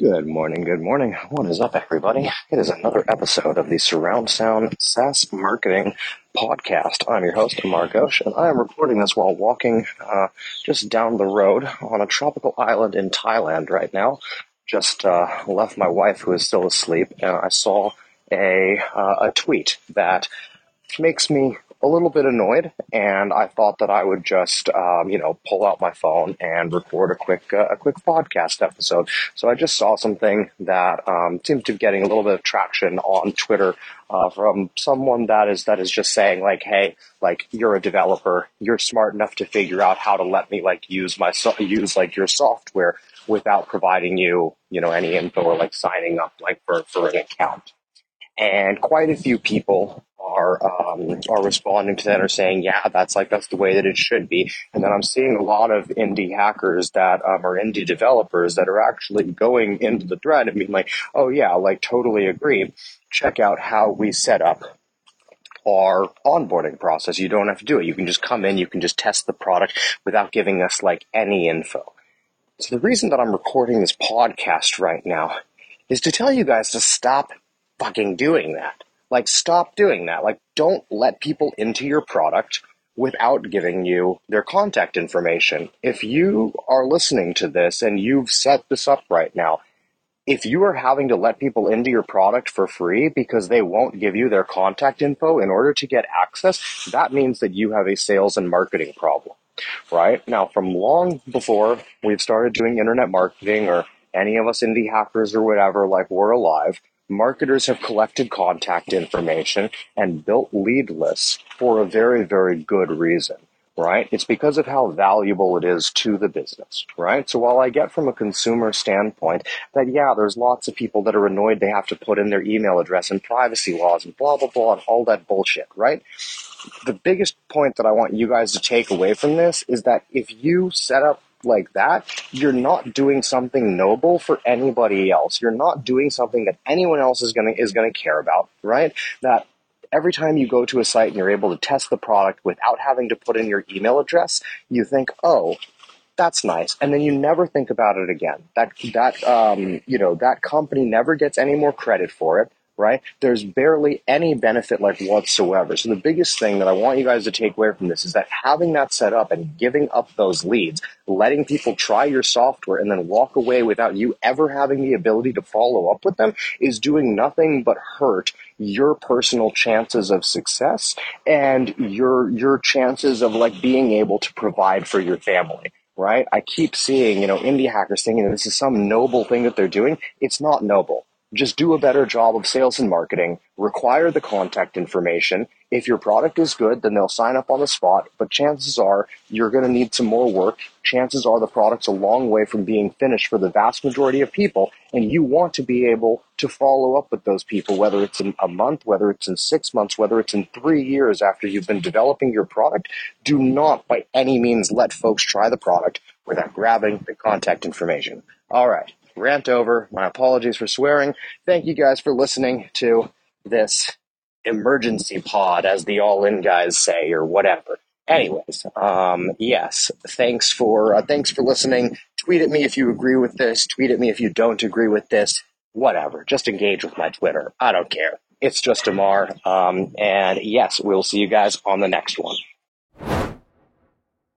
Good morning, good morning. What is up, everybody? It is another episode of the Surround Sound SaaS Marketing Podcast. I'm your host, Mark Osh, and I am recording this while walking uh, just down the road on a tropical island in Thailand right now. Just uh, left my wife, who is still asleep, and I saw a, uh, a tweet that makes me a little bit annoyed, and I thought that I would just, um, you know, pull out my phone and record a quick, uh, a quick podcast episode. So I just saw something that um, seems to be getting a little bit of traction on Twitter uh, from someone that is that is just saying like, hey, like you're a developer, you're smart enough to figure out how to let me like use my so- use like your software without providing you, you know, any info or like signing up like for for an account and quite a few people are um, are responding to that or saying, yeah, that's like that's the way that it should be. And then I'm seeing a lot of indie hackers that um, are indie developers that are actually going into the thread and being like, oh yeah, like totally agree. Check out how we set up our onboarding process. You don't have to do it. You can just come in, you can just test the product without giving us like any info. So the reason that I'm recording this podcast right now is to tell you guys to stop fucking doing that. Like, stop doing that. Like, don't let people into your product without giving you their contact information. If you are listening to this and you've set this up right now, if you are having to let people into your product for free because they won't give you their contact info in order to get access, that means that you have a sales and marketing problem, right? Now, from long before we've started doing internet marketing or any of us indie hackers or whatever, like we're alive, marketers have collected contact information and built lead lists for a very, very good reason, right? It's because of how valuable it is to the business, right? So while I get from a consumer standpoint that, yeah, there's lots of people that are annoyed they have to put in their email address and privacy laws and blah, blah, blah, and all that bullshit, right? The biggest point that I want you guys to take away from this is that if you set up like that, you're not doing something noble for anybody else. You're not doing something that anyone else is gonna is gonna care about, right? That every time you go to a site and you're able to test the product without having to put in your email address, you think, oh, that's nice, and then you never think about it again. That that um, you know that company never gets any more credit for it right? There's barely any benefit like whatsoever. So the biggest thing that I want you guys to take away from this is that having that set up and giving up those leads, letting people try your software and then walk away without you ever having the ability to follow up with them is doing nothing but hurt your personal chances of success and your your chances of like being able to provide for your family right? I keep seeing, you know, indie hackers thinking this is some noble thing that they're doing. It's not noble just do a better job of sales and marketing, require the contact information. If your product is good, then they'll sign up on the spot, but chances are you're going to need some more work. Chances are the product's a long way from being finished for the vast majority of people, and you want to be able to follow up with those people, whether it's in a month, whether it's in six months, whether it's in three years after you've been developing your product. Do not by any means let folks try the product without grabbing the contact information. All right rant over. My apologies for swearing. Thank you guys for listening to this emergency pod, as the all in guys say, or whatever. Anyways, um, yes, thanks for uh, thanks for listening. Tweet at me if you agree with this. Tweet at me if you don't agree with this. Whatever. Just engage with my Twitter. I don't care. It's just Amar. Um, and yes, we'll see you guys on the next one.